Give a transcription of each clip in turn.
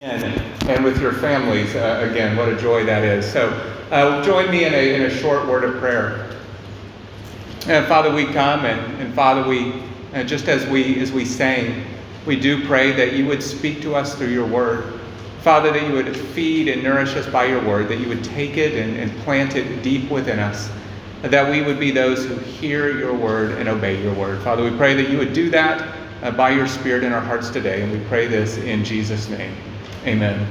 and, and with your families. Uh, again, what a joy that is. So, uh, join me in a, in a short word of prayer. And Father, we come, and, and Father, we uh, just as we as we sang, we do pray that you would speak to us through your word. Father, that you would feed and nourish us by your word, that you would take it and, and plant it deep within us, that we would be those who hear your word and obey your word. Father, we pray that you would do that uh, by your Spirit in our hearts today, and we pray this in Jesus' name. Amen.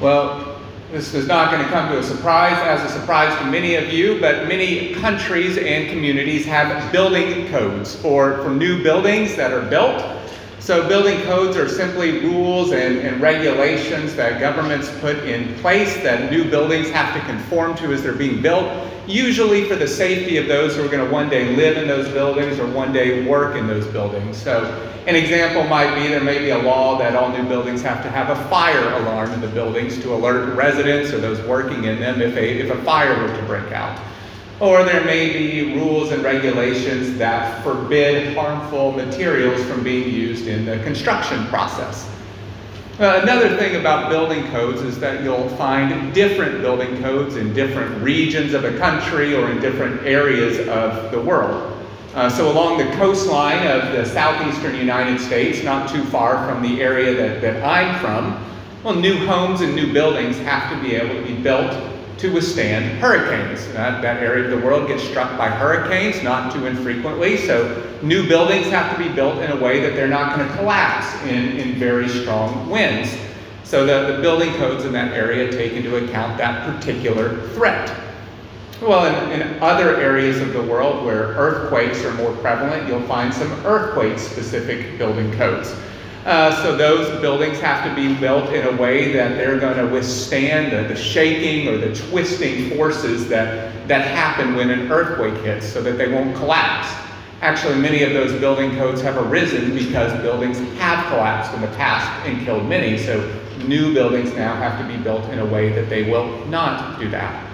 Well, this is not going to come to a surprise, as a surprise to many of you, but many countries and communities have building codes for, for new buildings that are built. So, building codes are simply rules and, and regulations that governments put in place that new buildings have to conform to as they're being built, usually for the safety of those who are going to one day live in those buildings or one day work in those buildings. So, an example might be there may be a law that all new buildings have to have a fire alarm in the buildings to alert residents or those working in them if a, if a fire were to break out. Or there may be rules and regulations that forbid harmful materials from being used in the construction process. Uh, another thing about building codes is that you'll find different building codes in different regions of a country or in different areas of the world. Uh, so along the coastline of the southeastern United States, not too far from the area that, that I'm from, well, new homes and new buildings have to be able to be built to withstand hurricanes. That, that area of the world gets struck by hurricanes not too infrequently, so new buildings have to be built in a way that they're not going to collapse in, in very strong winds. So the, the building codes in that area take into account that particular threat. Well, in, in, other areas of the world where earthquakes are more prevalent, you'll find some earthquake specific building codes. Uh, so those buildings have to be built in a way that they're going to withstand the, the, shaking or the twisting forces that, that happen when an earthquake hits so that they won't collapse. Actually, many of those building codes have arisen because buildings have collapsed in the past and killed many. So new buildings now have to be built in a way that they will not do that.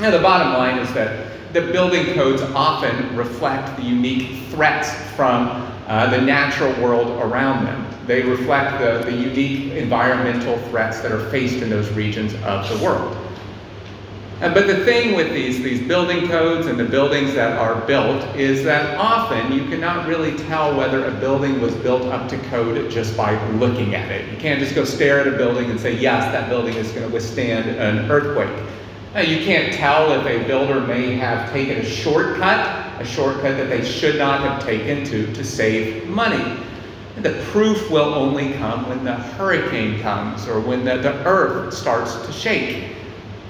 Now, the bottom line is that the building codes often reflect the unique threats from uh, the natural world around them. They reflect the, the unique environmental threats that are faced in those regions of the world. Uh, but the thing with these, these building codes and the buildings that are built is that often you cannot really tell whether a building was built up to code just by looking at it. You can't just go stare at a building and say, yes, that building is going to withstand an earthquake. Now, you can't tell if a builder may have taken a shortcut, a shortcut that they should not have taken to, to save money. The proof will only come when the hurricane comes or when the, the earth starts to shake.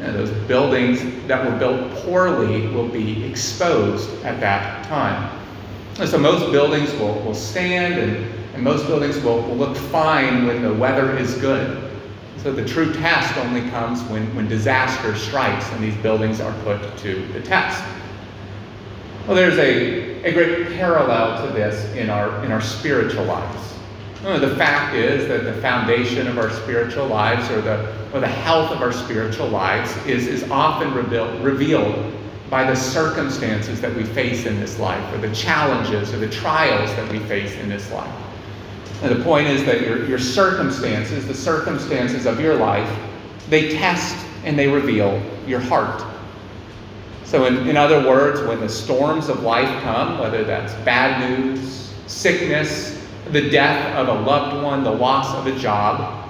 Those buildings that were built poorly will be exposed at that time. And so most buildings will, will stand and, and most buildings will, will look fine when the weather is good. So the true test only comes when, when disaster strikes and these buildings are put to the test. Well, there's a, a great parallel to this in our, in our spiritual lives. the fact is that the foundation of our spiritual lives or the, or the health of our spiritual lives is, is often revealed, revealed by the circumstances that we face in this life or the challenges or the trials that we face in this life. And the point is that your, your circumstances, the circumstances of your life, they test and they reveal your heart. So, in, in other words, when the storms of life come, whether that's bad news, sickness, the death of a loved one, the loss of a job,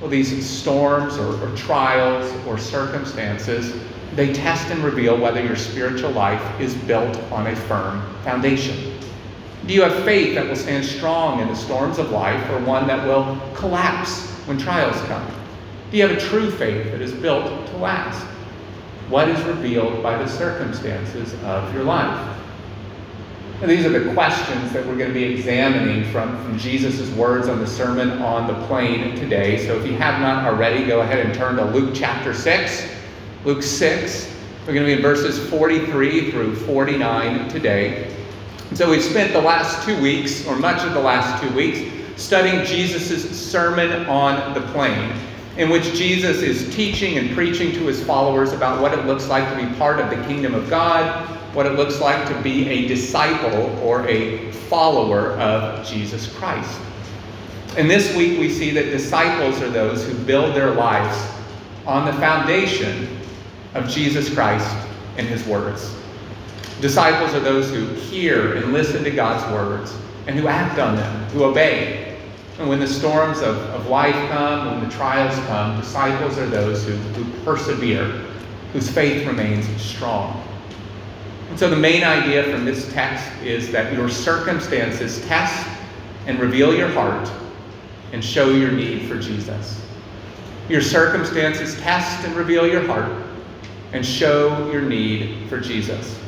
well, these storms or, or trials or circumstances, they test and reveal whether your spiritual life is built on a firm foundation. Do you have faith that will stand strong in the storms of life or one that will collapse when trials come? Do you have a true faith that is built to last? What is revealed by the circumstances of your life? And these are the questions that we're going to be examining from, from Jesus' words on the Sermon on the Plain today. So if you have not already, go ahead and turn to Luke chapter 6. Luke 6. We're going to be in verses 43 through 49 today. And so we've spent the last two weeks, or much of the last two weeks, studying Jesus' Sermon on the Plain, in which Jesus is teaching and preaching to his followers about what it looks like to be part of the kingdom of God, what it looks like to be a disciple or a follower of Jesus Christ. And this week we see that disciples are those who build their lives on the foundation of Jesus Christ and his words. Disciples are those who hear and listen to God's words and who act on them, who obey. And when the storms of, of life come, when the trials come, disciples are those who, who persevere, whose faith remains strong. And so the main idea from this text is that your circumstances test and reveal your heart and show your need for Jesus. Your circumstances test and reveal your heart and show your need for Jesus.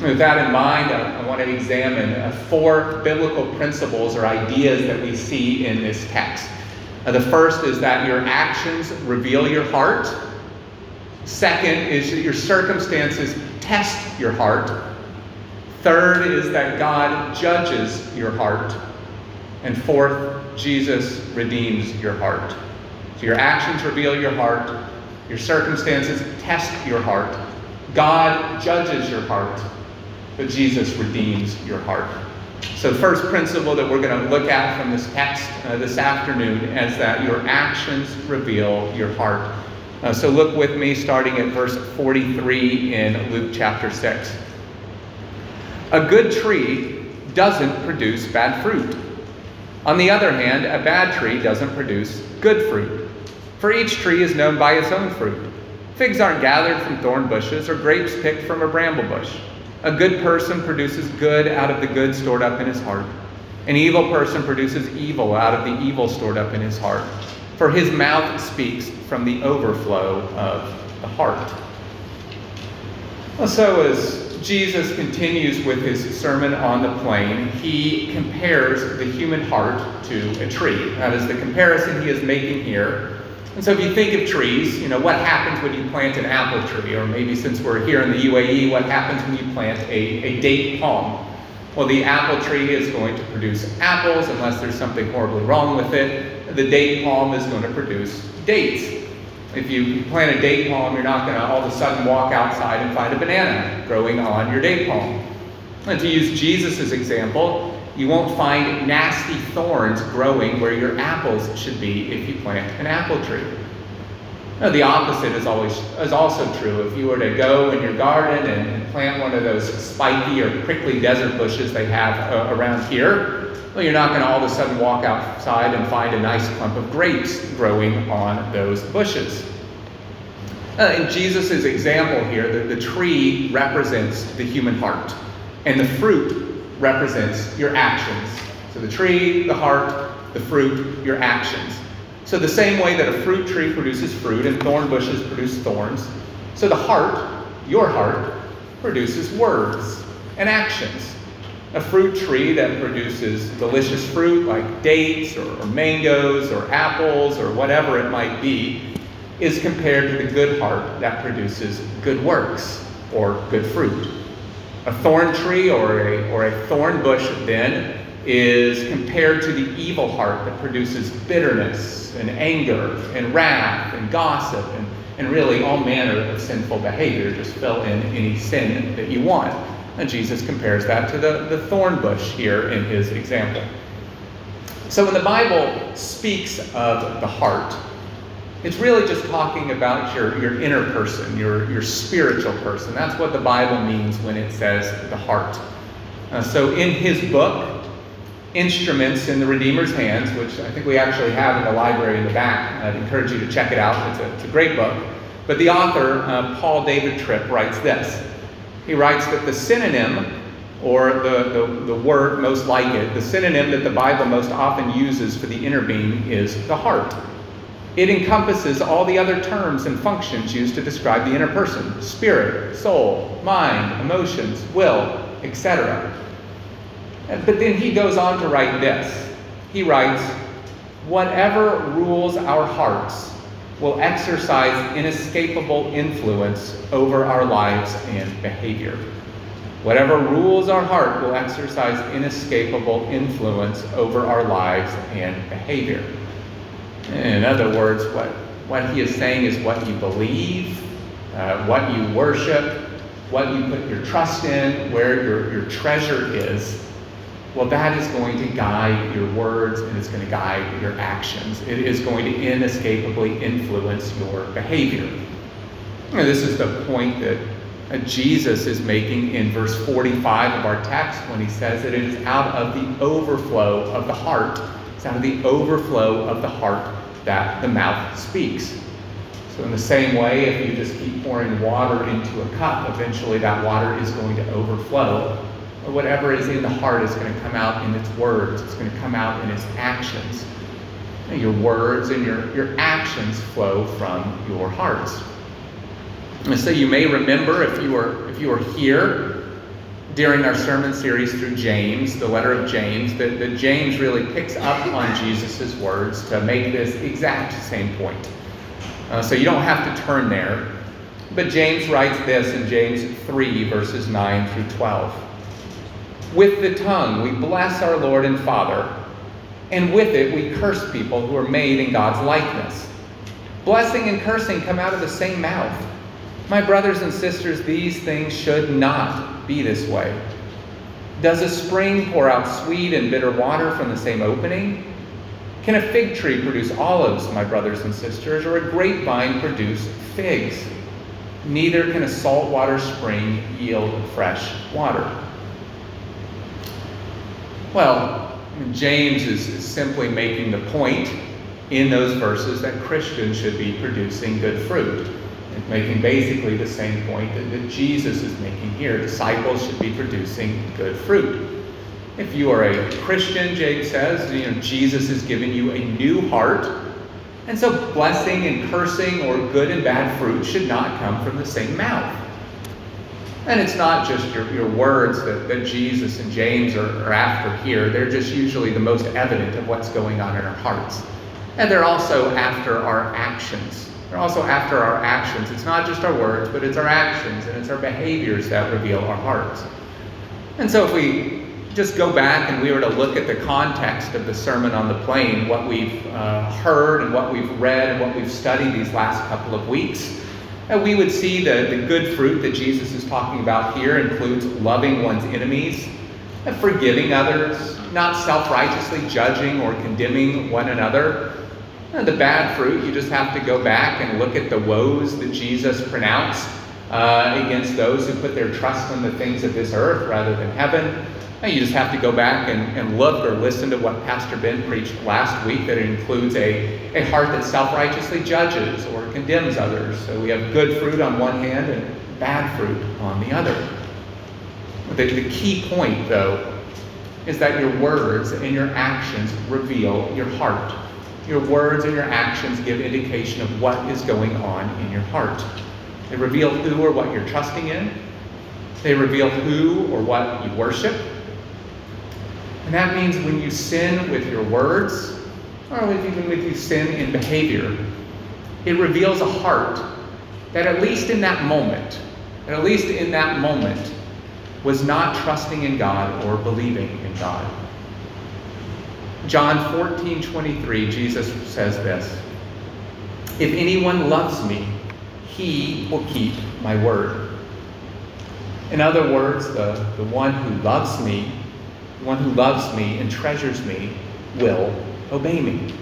With that in mind, I, I want to examine uh, four biblical principles or ideas that we see in this text. Uh, the first is that your actions reveal your heart. Second is that your circumstances test your heart. Third is that God judges your heart. And fourth, Jesus redeems your heart. So your actions reveal your heart, your circumstances test your heart, God judges your heart, but Jesus redeems your heart. So, the first principle that we're going to look at from this text uh, this afternoon is that your actions reveal your heart. Uh, so, look with me starting at verse 43 in Luke chapter 6. A good tree doesn't produce bad fruit on the other hand, a bad tree doesn't produce good fruit. For each tree is known by its own fruit. Figs aren't gathered from thorn bushes or grapes picked from a bramble bush. A good person produces good out of the good stored up in his heart. An evil person produces evil out of the evil stored up in his heart. For his mouth speaks from the overflow of the heart. So as Jesus continues with his Sermon on the Plain, he compares the human heart to a tree. That is the comparison he is making here. And so if you think of trees, you know, what happens when you plant an apple tree? Or maybe since we're here in the UAE, what happens when you plant a, a date palm? Well, the apple tree is going to produce apples unless there's something horribly wrong with it. The date palm is going to produce dates. If you plant a date palm, you're not going to all of a sudden walk outside and find a banana growing on your date palm. And to use Jesus' example, you won't find nasty thorns growing where your apples should be if you plant an apple tree. Now, the opposite is always is also true. If you were to go in your garden and plant one of those spiky or prickly desert bushes they have uh, around here, well, you're not going to all of a sudden walk outside and find a nice clump of grapes growing on those bushes. Uh, in Jesus' example here, the, the tree represents the human heart, and the fruit represents your actions. So the tree, the heart, the fruit, your actions. So, the same way that a fruit tree produces fruit and thorn bushes produce thorns, so the heart, your heart, produces words and actions a fruit tree that produces delicious fruit like dates or, or, mangoes or apples or whatever it might be is compared to the good heart that produces good works or good fruit. A thorn tree or a, or a thorn bush then is compared to the evil heart that produces bitterness and anger and wrath and gossip and, and really all manner of sinful behavior. Just fill in any sin that you want. And Jesus compares that to the, the thorn bush here in his example. So when the Bible speaks of the heart, it's really just talking about your, your inner person, your, your spiritual person. That's what the Bible means when it says the heart. Uh, so in his book, Instruments in the Redeemer's Hands, which I think we actually have in the library in the back, I'd encourage you to check it out. It's a, it's a great book. But the author, uh, Paul David Tripp, writes this he writes that the synonym, or the, the, the word most like it, the synonym that the Bible most often uses for the inner being is the heart. It encompasses all the other terms and functions used to describe the inner person spirit, soul, mind, emotions, will, etc. But then he goes on to write this. He writes, Whatever rules our hearts will exercise inescapable influence over our lives and behavior. Whatever rules our heart will exercise inescapable influence over our lives and behavior. In other words, what, what he is saying is what you believe, uh, what you worship, what you put your trust in, where your, your treasure is, well, that is going to guide your words and it's going to guide your actions. It is going to inescapably influence your behavior. And this is the point that uh, Jesus is making in verse 45 of our text when he says that it is out of the overflow of the heart, out of the overflow of the heart that the mouth speaks. So, in the same way, if you just keep pouring water into a cup, eventually that water is going to overflow or whatever is in the heart is going to come out in its words, it's going to come out in its actions. And your words and your, your actions flow from your hearts. And so you may remember if you were if you were here during our sermon series through James, the letter of James, that, that James really picks up on Jesus' words to make this exact same point. Uh, so you don't have to turn there. But James writes this in James 3, verses 9 through 12. With the tongue, we bless our Lord and Father, and with it, we curse people who are made in God's likeness. Blessing and cursing come out of the same mouth. My brothers and sisters, these things should not be this way. Does a spring pour out sweet and bitter water from the same opening? Can a fig tree produce olives, my brothers and sisters, or a grapevine produce figs? Neither can a saltwater spring yield fresh water. Well, James is simply making the point in those verses that Christians should be producing good fruit. Making basically the same point that, that Jesus is making here. Disciples should be producing good fruit. If you are a Christian, James says, you know, Jesus has given you a new heart. And so blessing and cursing or good and bad fruit should not come from the same mouth. And it's not just your, your words that, that Jesus and James are, are after here. They're just usually the most evident of what's going on in our hearts. And they're also after our actions. They're also after our actions. It's not just our words, but it's our actions and it's our behaviors that reveal our hearts. And so if we just go back and we were to look at the context of the Sermon on the Plain, what we've uh, heard and what we've read and what we've studied these last couple of weeks, and we would see the, the good fruit that Jesus is talking about here includes loving one's enemies, and forgiving others, not self righteously judging or condemning one another. The bad fruit, you just have to go back and look at the woes that Jesus pronounced uh, against those who put their trust in the things of this earth rather than heaven. And you just have to go back and, and look or listen to what Pastor Ben preached last week that includes a, a heart that self righteously judges or condemns others. So we have good fruit on one hand and bad fruit on the other. The, the key point, though, is that your words and your actions reveal your heart. Your words and your actions give indication of what is going on in your heart. They reveal who or what you're trusting in. They reveal who or what you worship. And that means when you sin with your words, or even when you sin in behavior, it reveals a heart that at least in that moment, and at least in that moment, was not trusting in God or believing in God. John 14, 23, Jesus says this If anyone loves me, he will keep my word. In other words, the, the one who loves me one who loves me and treasures me will obey me.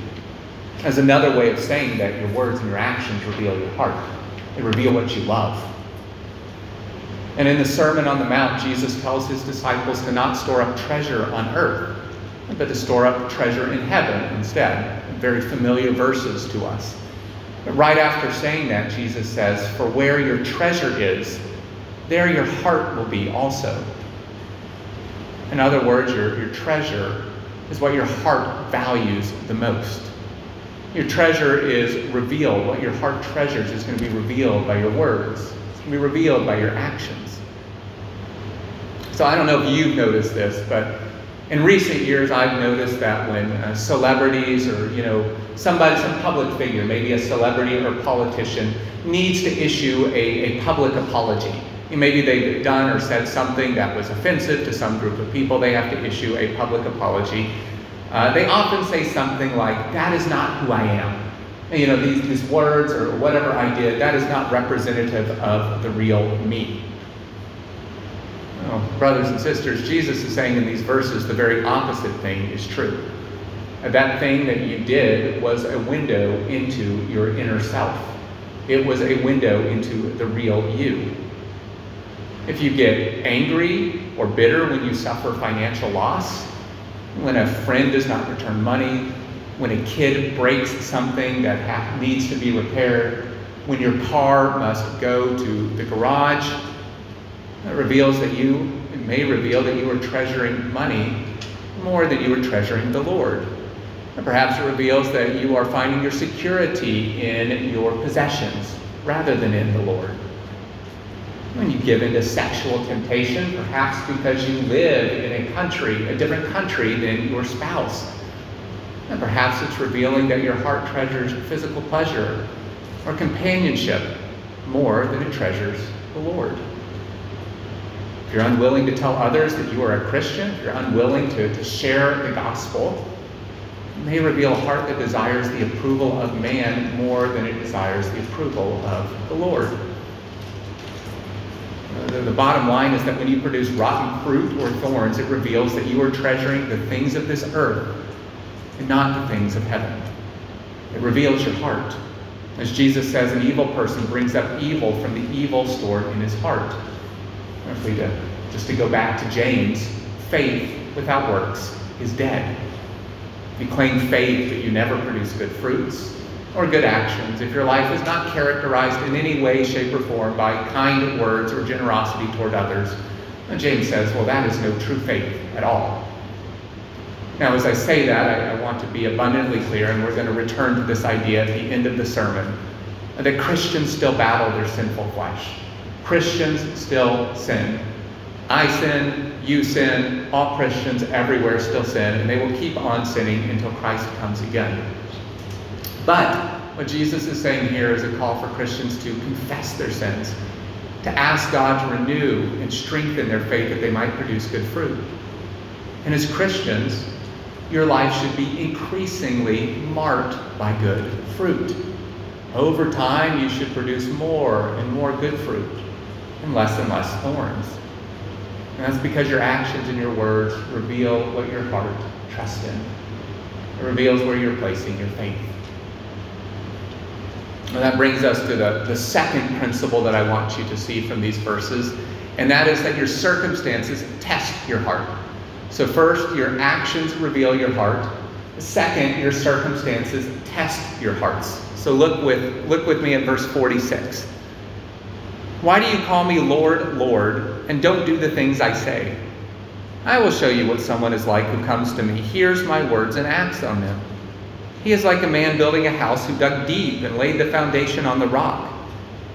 As another way of saying that your words and your actions reveal your heart, they reveal what you love. And in the Sermon on the Mount, Jesus tells his disciples to not store up treasure on earth, but to store up treasure in heaven instead. Very familiar verses to us. But right after saying that, Jesus says, For where your treasure is, there your heart will be also. In other words, your, your treasure is what your heart values the most. Your treasure is revealed. What your heart treasures is going to be revealed by your words, it's going to be revealed by your actions. So I don't know if you've noticed this, but in recent years, I've noticed that when uh, celebrities or, you know, somebody, some public figure, maybe a celebrity or politician, needs to issue a, a public apology, maybe they've done or said something that was offensive to some group of people, they have to issue a public apology. Uh, they often say something like, That is not who I am. And, you know, these, these words or whatever I did, that is not representative of the real me. Oh, brothers and sisters, Jesus is saying in these verses the very opposite thing is true. That thing that you did was a window into your inner self. It was a window into the real you. If you get angry or bitter when you suffer financial loss, when a friend does not return money, when a kid breaks something that ha- needs to be repaired, when your car must go to the garage, it reveals that you, it may reveal that you are treasuring money more than you are treasuring the Lord. Or perhaps it reveals that you are finding your security in your possessions rather than in the Lord. When you give into sexual temptation, perhaps because you live in a country, a different country than your spouse. And perhaps it's revealing that your heart treasures physical pleasure or companionship more than it treasures the Lord. You're unwilling to tell others that you are a Christian, you're unwilling to, to share the gospel, it may reveal a heart that desires the approval of man more than it desires the approval of the Lord. The, the bottom line is that when you produce rotten fruit or thorns, it reveals that you are treasuring the things of this earth and not the things of heaven. It reveals your heart. As Jesus says, an evil person brings up evil from the evil stored in his heart. To, just to go back to James, faith without works is dead. You claim faith but you never produce good fruits or good actions, if your life is not characterized in any way, shape, or form by kind words or generosity toward others, then James says, well, that is no true faith at all. Now, as I say that, I, I, want to be abundantly clear, and we're going to return to this idea at the end of the sermon that Christians still battle their sinful flesh. Christians still sin. I sin, you sin, all Christians everywhere still sin, and they will keep on sinning until Christ comes again. But what Jesus is saying here is a call for Christians to confess their sins, to ask God to renew and strengthen their faith that they might produce good fruit. And as Christians, your life should be increasingly marked by good fruit. Over time, you should produce more and more good fruit and less and less thorns. And that's because your actions and your words reveal what your heart trusts in. It reveals where you're placing your faith. And that brings us to the, the second principle that I want you to see from these verses, and that is that your circumstances test your heart. So, first, your actions reveal your heart. Second, your circumstances test your hearts. So, look with, look with me at verse 46. Why do you call me Lord, Lord, and don't do the things I say? I will show you what someone is like who comes to me, hears my words, and acts on them. He is like a man building a house who dug deep and laid the foundation on the rock.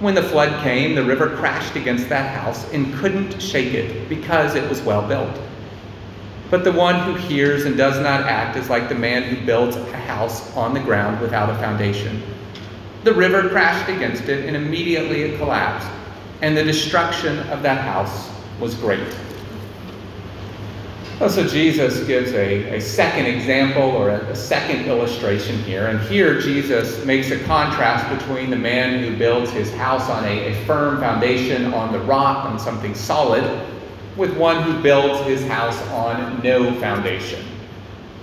When the flood came, the river crashed against that house and couldn't shake it because it was well built. But the one who hears and does not act is like the man who builds a house on the ground without a foundation. The river crashed against it, and immediately it collapsed, and the destruction of that house was great. Oh, so Jesus gives a, a second example or a, a second illustration here. And here Jesus makes a contrast between the man who builds his house on a, a firm foundation on the rock, on something solid, with one who builds his house on no foundation.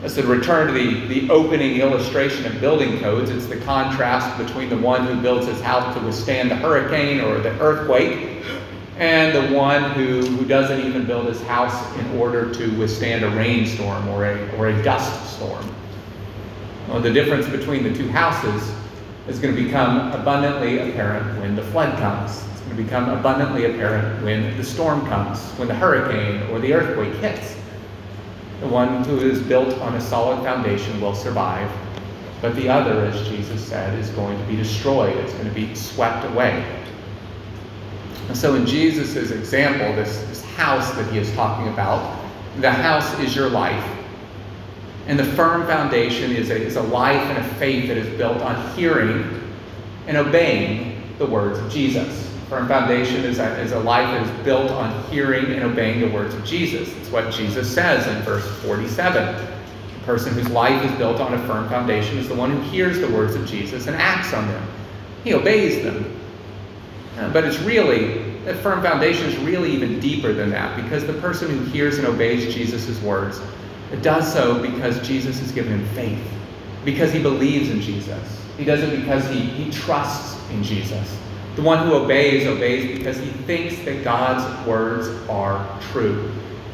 So to return to the, the opening illustration of building codes, it's the contrast between the one who builds his house to withstand the hurricane or the earthquake and the one who, who doesn't even build his house in order to withstand a rainstorm or a, or a dust storm. Well, the difference between the two houses is going to become abundantly apparent when the flood comes. It's going to become abundantly apparent when the storm comes, when the hurricane or the earthquake hits. The one who is built on a solid foundation will survive, but the other, as Jesus said, is going to be destroyed. It's going to be swept away. And so, in Jesus' example, this, this house that he is talking about, the house is your life. And the firm foundation is a, is a life and a faith that is built on hearing and obeying the words of Jesus. Firm foundation is a, is a life that is built on hearing and obeying the words of Jesus. It's what Jesus says in verse 47. The person whose life is built on a firm foundation is the one who hears the words of Jesus and acts on them. He obeys them. But it's really that firm foundation is really even deeper than that because the person who hears and obeys Jesus' words it does so because Jesus has given him faith, because he believes in Jesus. He does it because he, he trusts in Jesus. The one who obeys, obeys because he thinks that God's words are true.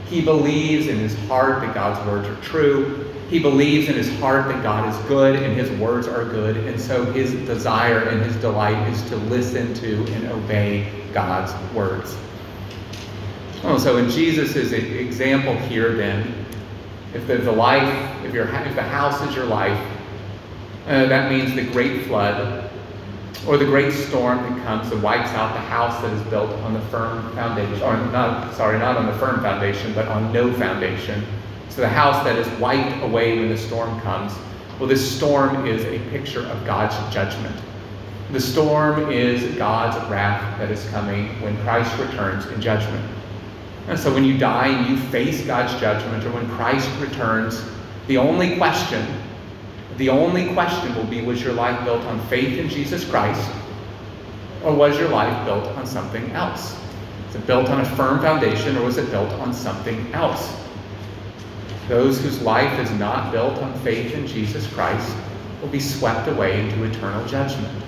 He believes in his heart that God's words are true. He believes in his heart that God is good and his words are good. And so his desire and his delight is to listen to and obey God's words. Oh, so in Jesus' example here, then, if the, the life, if, if the house is your life, uh, that means the great flood or the great storm that comes and wipes out the house that is built on the firm foundation, or not, sorry, not on the firm foundation, but on no foundation. So the house that is wiped away when the storm comes. Well, this storm is a picture of God's judgment. The storm is God's wrath that is coming when Christ returns in judgment. And so when you die and you face God's judgment, or when Christ returns, the only question, the only question will be was your life built on faith in Jesus Christ, or was your life built on something else? Is it built on a firm foundation, or was it built on something else? Those whose life is not built on faith in Jesus Christ will be swept away into eternal judgment.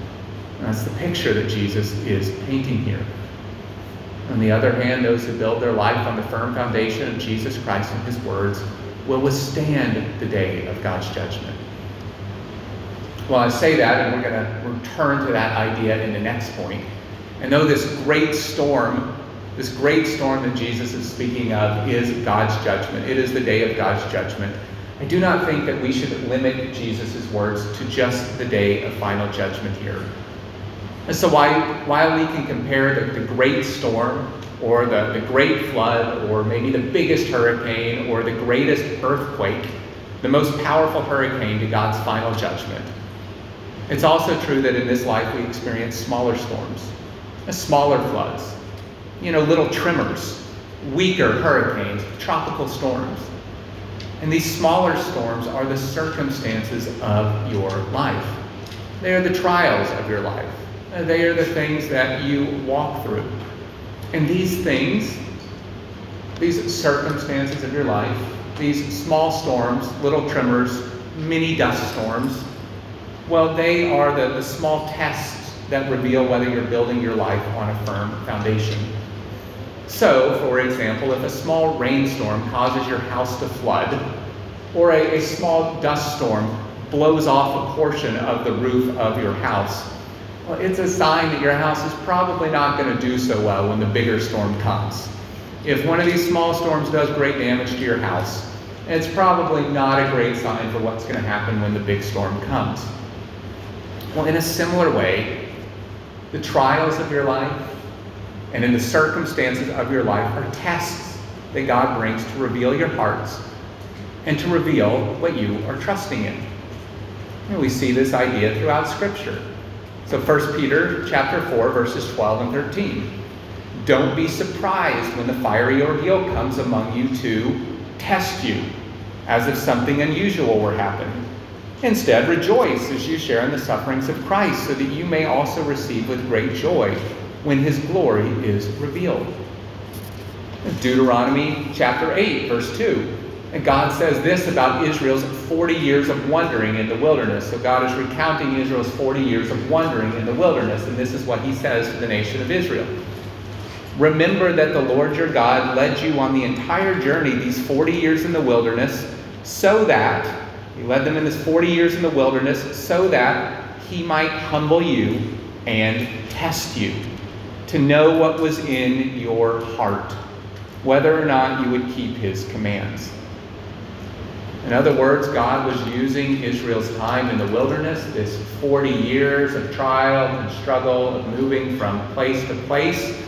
And that's the picture that Jesus is painting here. On the other hand, those who build their life on the firm foundation of Jesus Christ and his words will withstand the day of God's judgment. Well, I say that, and we're going to return to that idea in the next point. And though this great storm, this great storm that Jesus is speaking of, is God's judgment, it is the day of God's judgment, I do not think that we should limit Jesus' words to just the day of final judgment here. And so while, while we can compare the, the great storm or the, the great flood or maybe the biggest hurricane or the greatest earthquake, the most powerful hurricane to God's final judgment, it's also true that in this life we experience smaller storms, uh, smaller floods, you know, little tremors, weaker hurricanes, tropical storms. And these smaller storms are the circumstances of your life. They are the trials of your life. Uh, they are the things that you walk through. And these things, these circumstances of your life, these small storms, little tremors, mini dust storms, well, they are the, the small tests that reveal whether you're building your life on a firm foundation. So, for example, if a small rainstorm causes your house to flood, or a, a small dust storm blows off a portion of the roof of your house, well, it's a sign that your house is probably not going to do so well when the bigger storm comes. If one of these small storms does great damage to your house, it's probably not a great sign for what's going to happen when the big storm comes. Well, in a similar way, the trials of your life and in the circumstances of your life are tests that God brings to reveal your hearts and to reveal what you are trusting in. And we see this idea throughout Scripture. So 1 Peter chapter 4 verses 12 and 13. Don't be surprised when the fiery ordeal comes among you to test you, as if something unusual were happening. Instead, rejoice as you share in the sufferings of Christ, so that you may also receive with great joy when his glory is revealed. Deuteronomy chapter 8, verse 2. And God says this about Israel's 40 years of wandering in the wilderness. So God is recounting Israel's 40 years of wandering in the wilderness, and this is what he says to the nation of Israel. Remember that the Lord your God led you on the entire journey, these 40 years in the wilderness, so that, he led them in this 40 years in the wilderness, so that he might humble you and test you, to know what was in your heart, whether or not you would keep his commands. In other words, God was using Israel's time in the wilderness, this 40 years of trial and struggle, of moving from place to place.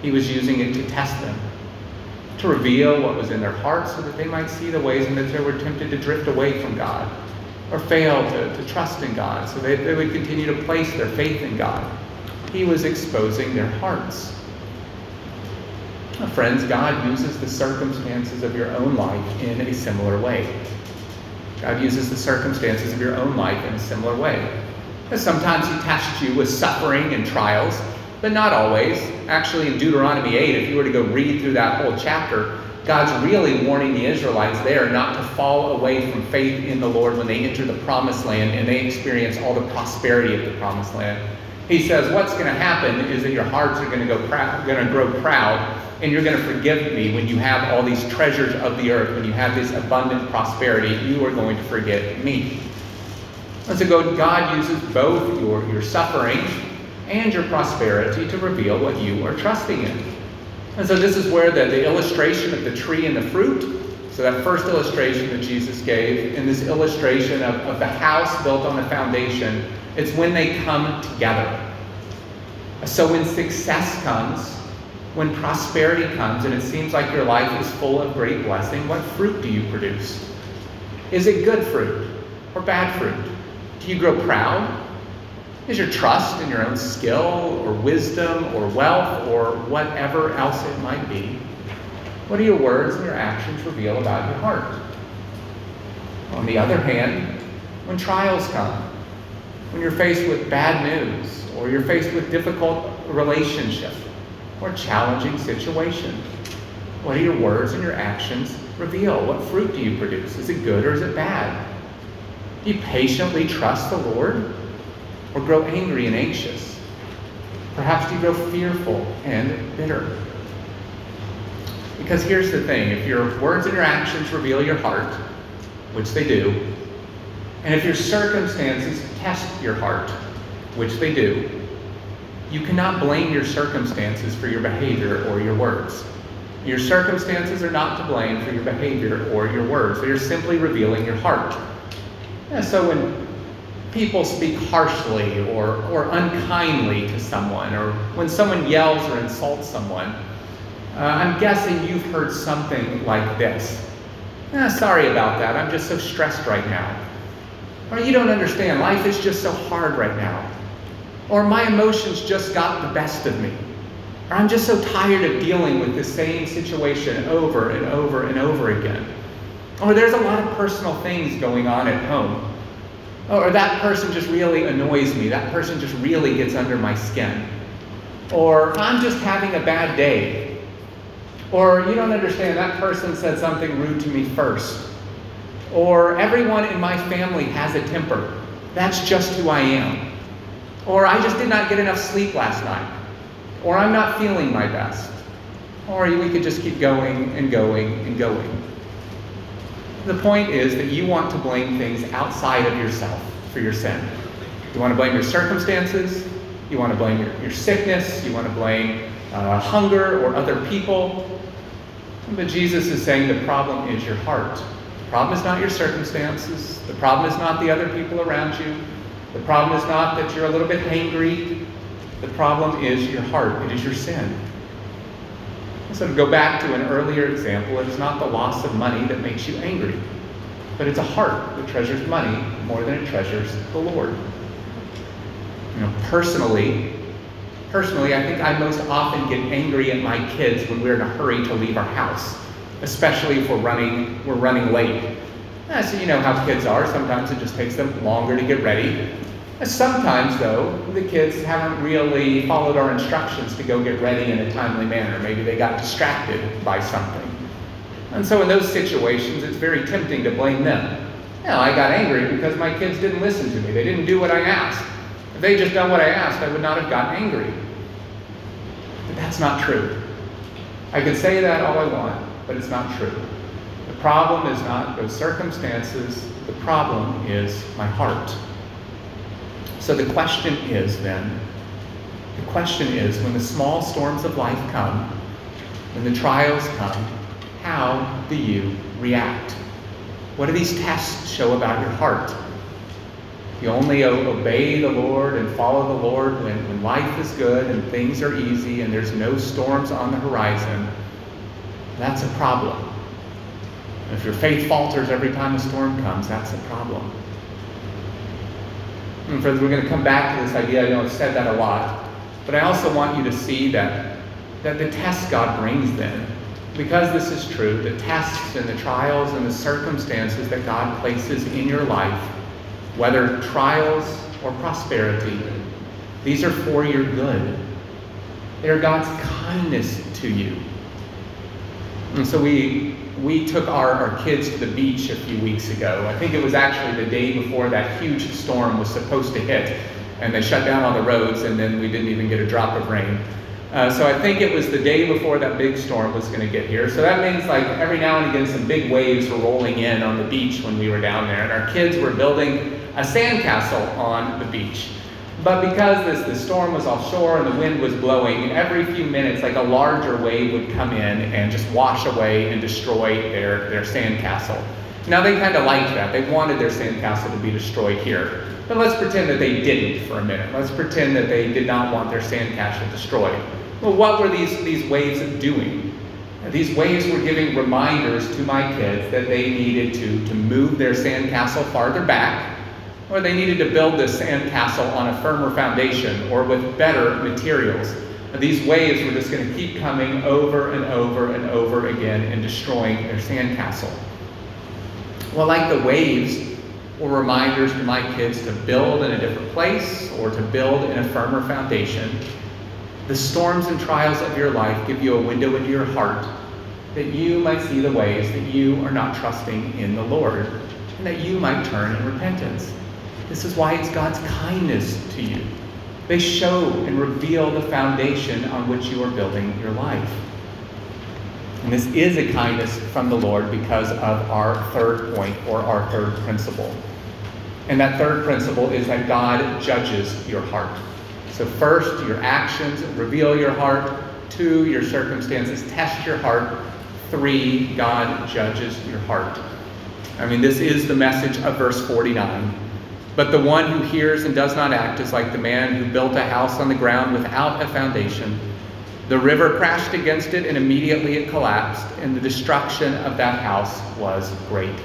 He was using it to test them, to reveal what was in their hearts so that they might see the ways in which they were tempted to drift away from God or fail to, to trust in God so they, they would continue to place their faith in God. He was exposing their hearts. Friends, God uses the circumstances of your own life in a similar way. God uses the circumstances of your own life in a similar way. Sometimes He tests you with suffering and trials but not always. Actually, in Deuteronomy 8, if you were to go read through that whole chapter, God's really warning the Israelites there not to fall away from faith in the Lord when they enter the promised land and they experience all the prosperity of the promised land. He says, What's going to happen is that your hearts are going to, go going to grow proud, and you're going to forgive me when you have all these treasures of the earth, when you have this abundant prosperity, you are going to forget me. And so God uses both your, your suffering and your prosperity to reveal what you are trusting in. And so this is where the, the illustration of the tree and the fruit, so that first illustration that Jesus gave, and this illustration of, of the house built on a foundation, it's when they come together. So when success comes, when prosperity comes, and it seems like your life is full of great blessing, what fruit do you produce? Is it good fruit or bad fruit? Do you grow proud? Is your trust in your own skill or wisdom or wealth or whatever else it might be? What do your words and your actions reveal about your heart? On the other hand, when trials come, when you're faced with bad news or you're faced with difficult relationship or challenging situation, what do your words and your actions reveal? What fruit do you produce? Is it good or is it bad? Do you patiently trust the Lord or grow angry and anxious? Perhaps you grow fearful and bitter. Because here's the thing if your words and your actions reveal your heart, which they do, and if your circumstances test your heart, which they do, you cannot blame your circumstances for your behavior or your words. Your circumstances are not to blame for your behavior or your words. They are simply revealing your heart. And so when people speak harshly or, or unkindly to someone, or when someone yells or insults someone, uh, I'm guessing you've heard something like this. Eh, sorry about that. I'm just so stressed right now. Or you don't understand. Life is just so hard right now. Or my emotions just got the best of me. Or I'm just so tired of dealing with the same situation over and over and over again. Or there's a lot of personal things going on at home. Oh, or that person just really annoys me. That person just really gets under my skin. Or I'm just having a bad day. Or you don't understand, that person said something rude to me first. Or everyone in my family has a temper. That's just who I am. Or I just did not get enough sleep last night. Or I'm not feeling my best. Or we could just keep going and going and going. The point is that you want to blame things outside of yourself for your sin. You want to blame your circumstances, you want to blame your, your sickness, you want to blame uh, hunger or other people. But Jesus is saying the problem is your heart. The problem is not your circumstances. The problem is not the other people around you. The problem is not that you're a little bit angry. The problem is your heart. It is your sin. So to go back to an earlier example, it's not the loss of money that makes you angry, but it's a heart that treasures money more than it treasures the Lord. You know, personally, personally, I think I most often get angry at my kids when we're in a hurry to leave our house, especially if we're running we're running late. so you know how kids are. Sometimes it just takes them longer to get ready. Sometimes, though, the kids haven't really followed our instructions to go get ready in a timely manner. Maybe they got distracted by something. And so, in those situations, it's very tempting to blame them. Know, I got angry because my kids didn't listen to me. They didn't do what I asked. If they just done what I asked, I would not have gotten angry. But that's not true. I can say that all I want, but it's not true. The problem is not those circumstances, the problem is my heart. So the question is then, the question is when the small storms of life come, when the trials come, how do you react? What do these tests show about your heart? You only obey the Lord and follow the Lord when, when life is good and things are easy and there's no storms on the horizon. That's a problem. If your faith falters every time a storm comes, that's a problem. And friends, we're going to come back to this idea. I know I've said that a lot. But I also want you to see that, that the tests God brings then, because this is true, the tests and the trials and the circumstances that God places in your life, whether trials or prosperity, these are for your good. They are God's kindness to you. And so we we took our, our kids to the beach a few weeks ago. I think it was actually the day before that huge storm was supposed to hit, and they shut down all the roads, and then we didn't even get a drop of rain. Uh, so I think it was the day before that big storm was going to get here. So that means like every now and again some big waves were rolling in on the beach when we were down there, and our kids were building a sandcastle on the beach. But because this the storm was offshore and the wind was blowing, every few minutes, like a larger wave would come in and just wash away and destroy their, their sandcastle. Now they kind of liked that. They wanted their sandcastle to be destroyed here. But let's pretend that they didn't for a minute. Let's pretend that they did not want their sandcastle destroyed. Well, what were these, these waves doing? These waves were giving reminders to my kids that they needed to, to move their sandcastle farther back or they needed to build this sandcastle on a firmer foundation or with better materials. These waves were just going to keep coming over and over and over again and destroying their sandcastle. Well, like the waves were reminders to my kids to build in a different place or to build in a firmer foundation, the storms and trials of your life give you a window into your heart that you might see the ways that you are not trusting in the Lord and that you might turn in repentance. This is why it's God's kindness to you. They show and reveal the foundation on which you are building your life. And this is a kindness from the Lord because of our third point or our third principle. And that third principle is that God judges your heart. So, first, your actions reveal your heart. Two, your circumstances test your heart. Three, God judges your heart. I mean, this is the message of verse 49. But the one who hears and does not act is like the man who built a house on the ground without a foundation. The river crashed against it, and immediately it collapsed, and the destruction of that house was great.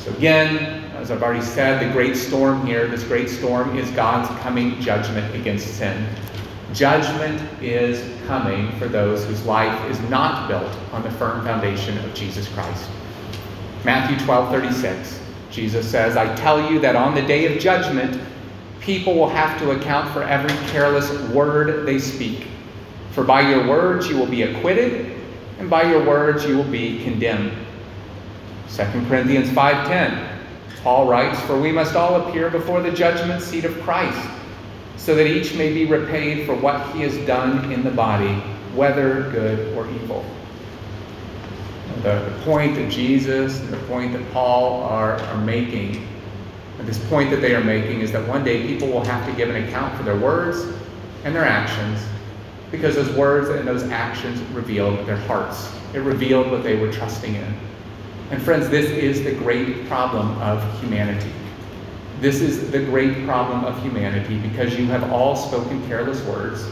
So, again, as I've already said, the great storm here, this great storm is God's coming judgment against sin. Judgment is coming for those whose life is not built on the firm foundation of Jesus Christ. Matthew 12 36. Jesus says, I tell you that on the day of judgment, people will have to account for every careless word they speak. For by your words you will be acquitted, and by your words you will be condemned. 2 Corinthians 5:10. Paul writes, "For we must all appear before the judgment seat of Christ, so that each may be repaid for what he has done in the body, whether good or evil." The, the point that Jesus and the point that Paul are, are making, this point that they are making is that one day people will have to give an account for their words and their actions because those words and those actions revealed their hearts. It revealed what they were trusting in. And friends, this is the great problem of humanity. This is the great problem of humanity because you have all spoken careless words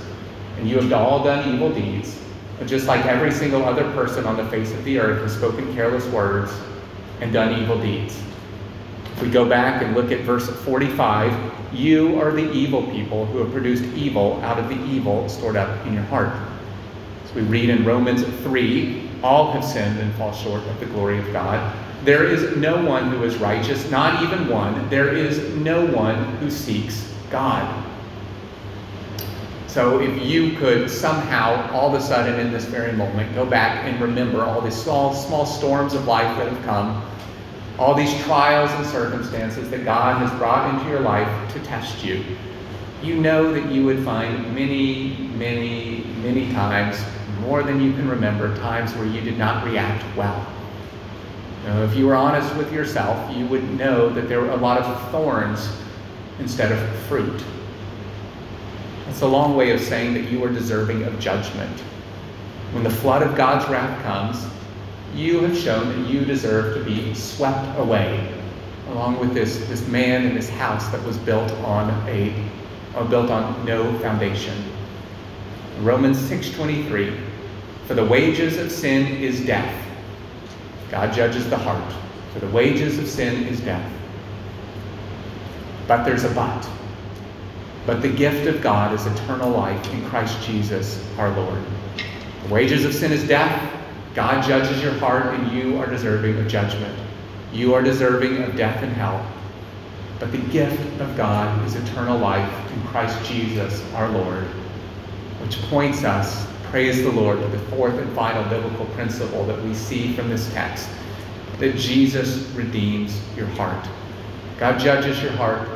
and you have all done evil deeds just like every single other person on the face of the earth has spoken careless words and done evil deeds. If we go back and look at verse 45, you are the evil people who have produced evil out of the evil stored up in your heart. As we read in Romans 3, all have sinned and fall short of the glory of God. There is no one who is righteous, not even one. There is no one who seeks God. So if you could somehow, all of a sudden in this very moment, go back and remember all these small, small storms of life that have come, all these trials and circumstances that God has brought into your life to test you, you know that you would find many, many, many times, more than you can remember, times where you did not react well. Now, if you were honest with yourself, you would know that there were a lot of thorns instead of fruit. It's a long way of saying that you are deserving of judgment. When the flood of God's wrath comes, you have shown that you deserve to be swept away, along with this, this man and this house that was built on a built on no foundation. Romans 6:23, for the wages of sin is death. God judges the heart. For the wages of sin is death. But there's a but. But the gift of God is eternal life in Christ Jesus our Lord. The wages of sin is death. God judges your heart, and you are deserving of judgment. You are deserving of death and hell. But the gift of God is eternal life in Christ Jesus our Lord. which points us, praise the Lord, to the fourth and final biblical principle that we see from this text that Jesus redeems your heart. God judges your heart,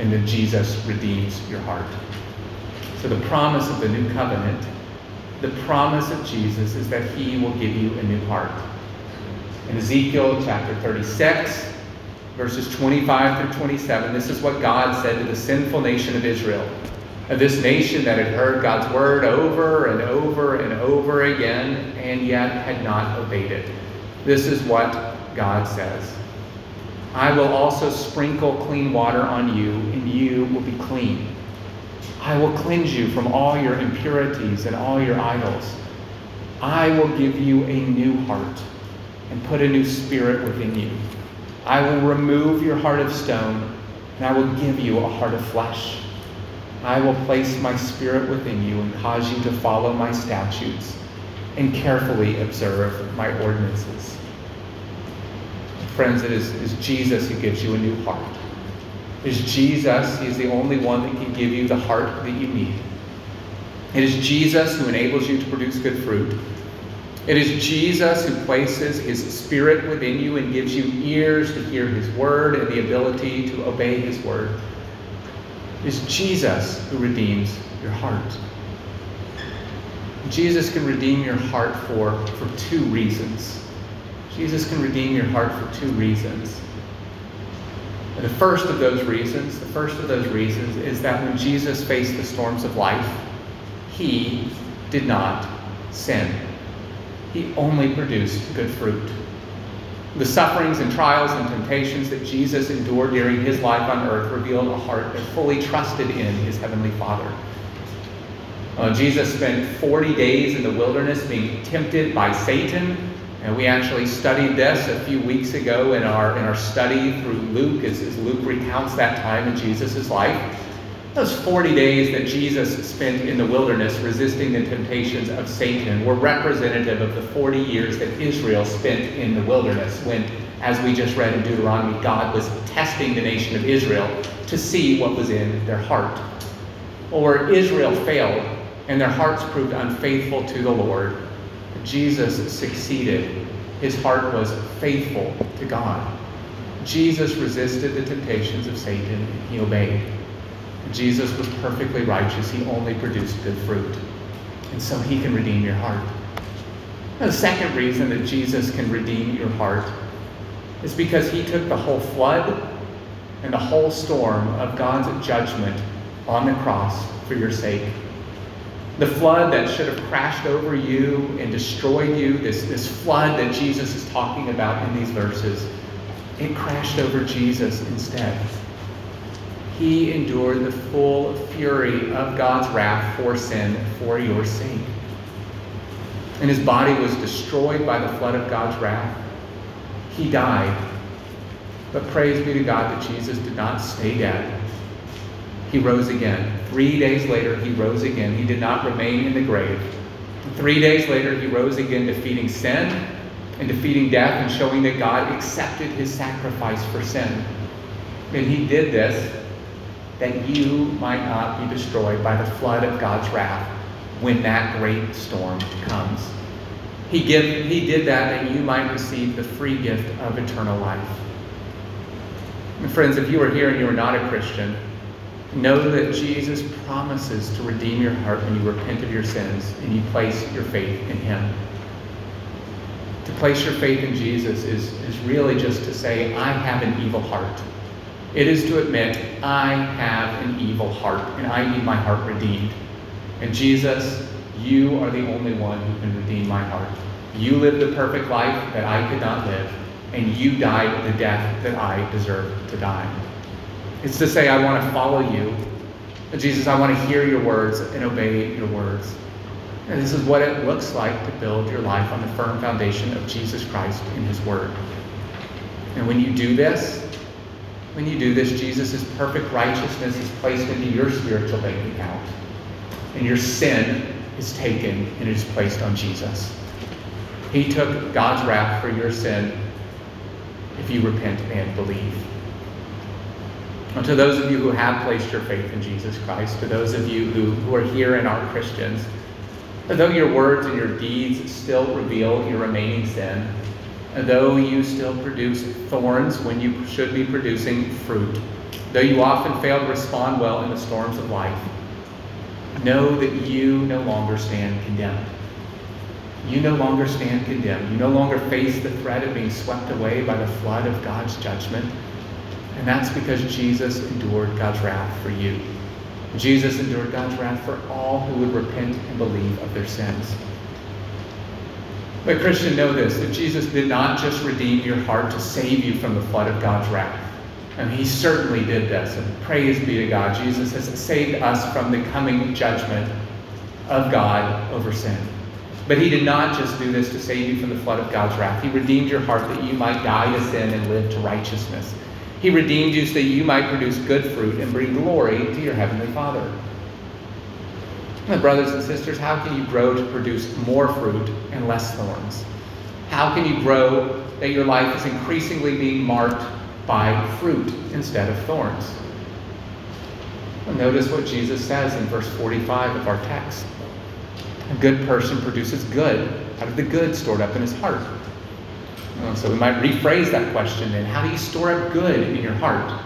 and that Jesus redeems your heart. So, the promise of the new covenant, the promise of Jesus is that he will give you a new heart. In Ezekiel chapter 36, verses 25 through 27, this is what God said to the sinful nation of Israel. Of this nation that had heard God's word over and over and over again, and yet had not obeyed it. This is what God says I will also sprinkle clean water on you, and you will be clean. I will cleanse you from all your impurities and all your idols. I will give you a new heart and put a new spirit within you. I will remove your heart of stone, and I will give you a heart of flesh. I will place my spirit within you and cause you to follow my statutes and carefully observe my ordinances. Friends, it is, is Jesus who gives you a new heart. It is Jesus, He is the only one that can give you the heart that you need. It is Jesus who enables you to produce good fruit. It is Jesus who places his spirit within you and gives you ears to hear his word and the ability to obey his word. It is Jesus who redeems your heart. Jesus can redeem your heart for, for two reasons. Jesus can redeem your heart for two reasons. And the first of those reasons, the first of those reasons is that when Jesus faced the storms of life, he did not sin. He only produced good fruit. The sufferings and trials and temptations that Jesus endured during his life on earth revealed a heart that fully trusted in his heavenly Father. Uh, Jesus spent 40 days in the wilderness being tempted by Satan. And we actually studied this a few weeks ago in our, in our study through Luke, as, as Luke recounts that time in Jesus' life. Those 40 days that Jesus spent in the wilderness resisting the temptations of Satan were representative of the 40 years that Israel spent in the wilderness when, as we just read in Deuteronomy, God was testing the nation of Israel to see what was in their heart. Or Israel failed and their hearts proved unfaithful to the Lord. Jesus succeeded. His heart was faithful to God. Jesus resisted the temptations of Satan he obeyed. Jesus was perfectly righteous. He only produced good fruit. And so he can redeem your heart. Now, the second reason that Jesus can redeem your heart is because he took the whole flood and the whole storm of God's judgment on the cross for your sake. The flood that should have crashed over you and destroyed you, this, this flood that Jesus is talking about in these verses, it crashed over Jesus instead he endured the full fury of God's wrath for sin for your sake. And his body was destroyed by the flood of God's wrath. He died. But praise be to God that Jesus did not stay dead. He rose again. Three days later, he rose again. He did not remain in the grave. Three days later, he rose again, defeating sin and defeating death and showing that God accepted his sacrifice for sin. And he did this that you might not be destroyed by the flood of God's wrath when that great storm comes. He, give, he did that that you might receive the free gift of eternal life. And friends, if you are here and you are not a Christian, know that Jesus promises to redeem your heart when you repent of your sins and you place your faith in Him. To place your faith in Jesus is, is really just to say, I have an evil heart. It is to admit, I have an evil heart and I need my heart redeemed. And Jesus, you are the only one who can redeem my heart. You lived the perfect life that I could not live, and you died the death that I deserved to die. It's to say, I want to follow you. Jesus, I want to hear your words and obey your words. And this is what it looks like to build your life on the firm foundation of Jesus Christ in his word. And when you do this, when you do this, Jesus' perfect righteousness is placed into your spiritual bank account. And your sin is taken and it is placed on Jesus. He took God's wrath for your sin if you repent and believe. To those of you who have placed your faith in Jesus Christ, to those of you who, who are here and are Christians, though your words and your deeds still reveal your remaining sin, though you still produce thorns when you should be producing fruit, though you often fail to respond well in the storms of life, know that you no longer stand condemned. You no longer stand condemned. You no longer face the threat of being swept away by the flood of God's judgment. And that's because Jesus endured God's wrath for you. Jesus endured God's wrath for all who would repent and believe of their sins. But Christian, know this, that Jesus did not just redeem your heart to save you from the flood of God's wrath. And he certainly did this. And praise be to God. Jesus has saved us from the coming judgment of God over sin. But he did not just do this to save you from the flood of God's wrath. He redeemed your heart that you might die to sin and live to righteousness. He redeemed you so that you might produce good fruit and bring glory to your heavenly Father. My brothers and sisters, how can you grow to produce more fruit and less thorns? How can you grow that your life is increasingly being marked by fruit instead of thorns? Well, notice what Jesus says in verse 45 of our text. A good person produces good out of the good stored up in his heart. So we might rephrase that question then. How do you store up good in your heart?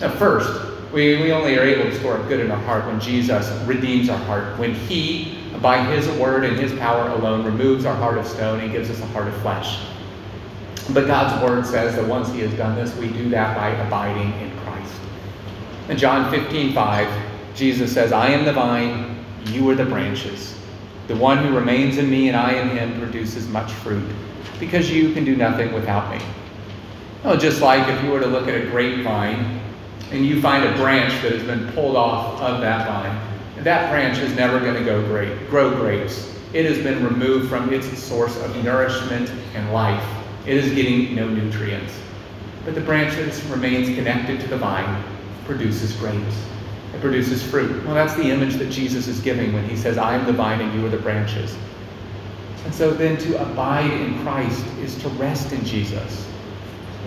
Now, first, we, we only are able to store up good in our heart when Jesus redeems our heart, when He, by His word and His power alone, removes our heart of stone and gives us a heart of flesh. But God's word says that once He has done this, we do that by abiding in Christ. In John 15, 5, Jesus says, I am the vine, you are the branches. The one who remains in me and I in him produces much fruit, because you can do nothing without me. Oh, just like if you were to look at a grapevine and you find a branch that has been pulled off of that vine, that branch is never going to go great, grow grapes. It has been removed from its source of nourishment and life. It is getting no nutrients. But the branch that remains connected to the vine produces grapes. It produces fruit. Well, that's the image that Jesus is giving when he says, I am the vine and you are the branches. And so then to abide in Christ is to rest in Jesus.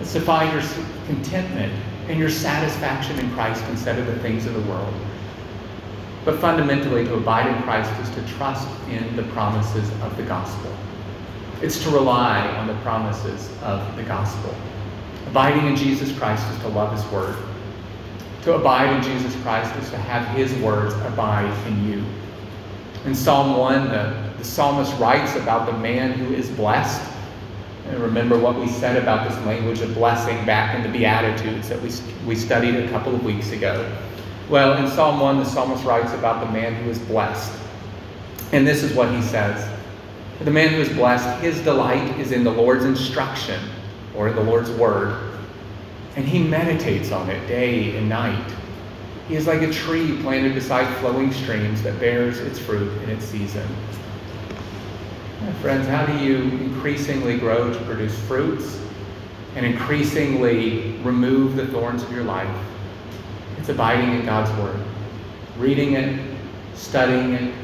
It's to find your contentment and your satisfaction in Christ instead of the things of the world. But fundamentally, to abide in Christ is to trust in the promises of the gospel. It's to rely on the promises of the gospel. Abiding in Jesus Christ is to love his word. To abide in Jesus Christ is to have his words abide in you. In Psalm 1, the, the psalmist writes about the man who is blessed and remember what we said about this language of blessing back in the Beatitudes that we, we studied a couple of weeks ago. Well, in Psalm 1, the psalmist writes about the man who is blessed. And this is what he says The man who is blessed, his delight is in the Lord's instruction or in the Lord's word, and he meditates on it day and night. He is like a tree planted beside flowing streams that bears its fruit in its season. Friends, how do you increasingly grow to produce fruits and increasingly remove the thorns of your life? It's abiding in God's Word, reading it, studying it,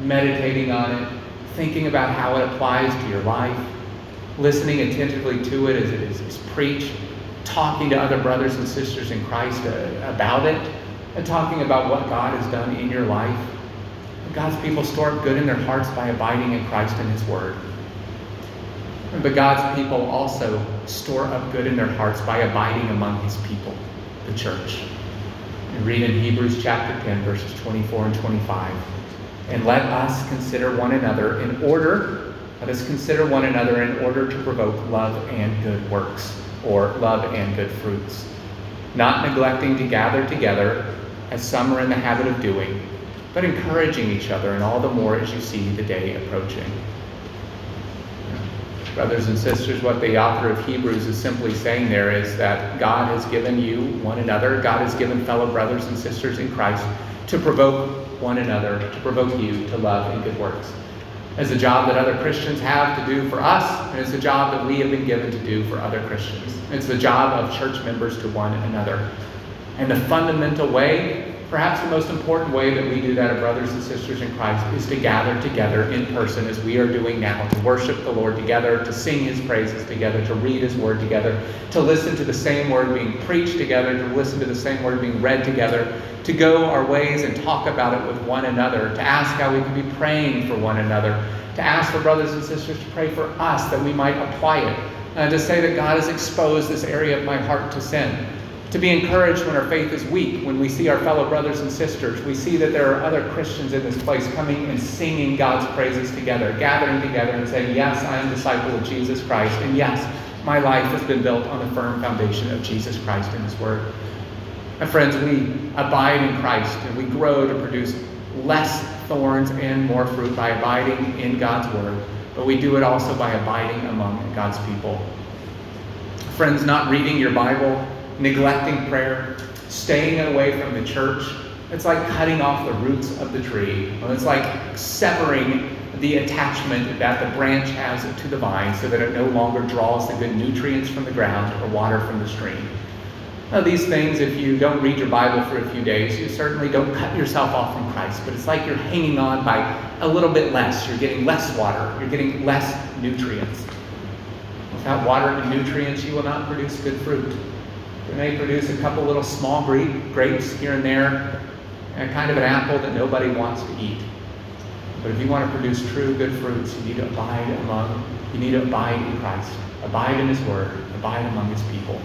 meditating on it, thinking about how it applies to your life, listening attentively to it as it is preached, talking to other brothers and sisters in Christ uh, about it, and talking about what God has done in your life God's people store up good in their hearts by abiding in Christ and His Word. But God's people also store up good in their hearts by abiding among His people, the church. And read in Hebrews chapter 10, verses 24 and 25. And let us consider one another in order, let us consider one another in order to provoke love and good works, or love and good fruits. Not neglecting to gather together, as some are in the habit of doing but encouraging each other, and all the more as you see the day approaching. Brothers and sisters, what the author of Hebrews is simply saying there is that God has given you one another, God has given fellow brothers and sisters in Christ to provoke one another, to provoke you to love and good works. It's a job that other Christians have to do for us, and it's a job that we have been given to do for other Christians. It's the job of church members to one another. And the fundamental way Perhaps the most important way that we do that, of brothers and sisters in Christ, is to gather together in person as we are doing now, to worship the Lord together, to sing his praises together, to read his word together, to listen to the same word being preached together, to listen to the same word being read together, to go our ways and talk about it with one another, to ask how we can be praying for one another, to ask for brothers and sisters to pray for us that we might apply it, and to say that God has exposed this area of my heart to sin to be encouraged when our faith is weak, when we see our fellow brothers and sisters. We see that there are other Christians in this place coming and singing God's praises together, gathering together and saying, Yes, I am a disciple of Jesus Christ. And yes, my life has been built on the firm foundation of Jesus Christ and His Word. My friends, we abide in Christ and we grow to produce less thorns and more fruit by abiding in God's Word, but we do it also by abiding among God's people. Friends, not reading your Bible neglecting prayer, staying away from the church. It's like cutting off the roots of the tree. It's like severing the attachment that the branch has to the vine so that it no longer draws the good nutrients from the ground or water from the stream. Now, these things, if you don't read your Bible for a few days, you certainly don't cut yourself off from Christ, but it's like you're hanging on by a little bit less. You're getting less water, you're getting less nutrients. Without water and nutrients, you will not produce good fruit. It may produce a couple little small grapes here and there, and kind of an apple that nobody wants to eat. But if you want to produce true good fruits, you need to abide among, you need to abide in Christ, abide in His Word, abide among His people.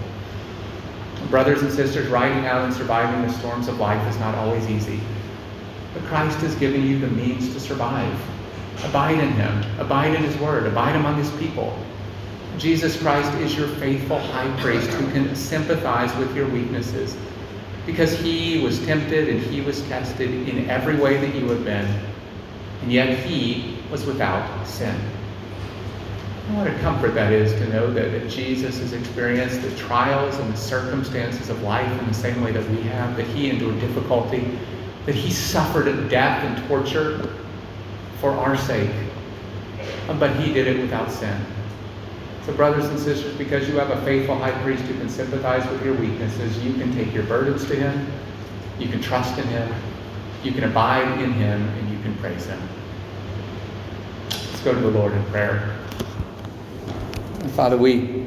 Brothers and sisters, riding out and surviving the storms of life is not always easy. But Christ has given you the means to survive. Abide in Him, abide in His Word, abide among His people. Jesus Christ is your faithful high priest who can sympathize with your weaknesses because he was tempted and he was tested in every way that you have been, and yet he was without sin. What a comfort that is to know that, that Jesus has experienced the trials and the circumstances of life in the same way that we have, that he endured difficulty, that he suffered death and torture for our sake, but he did it without sin. So, brothers and sisters, because you have a faithful high priest who can sympathize with your weaknesses, you can take your burdens to him, you can trust in him, you can abide in him, and you can praise him. Let's go to the Lord in prayer. Father, we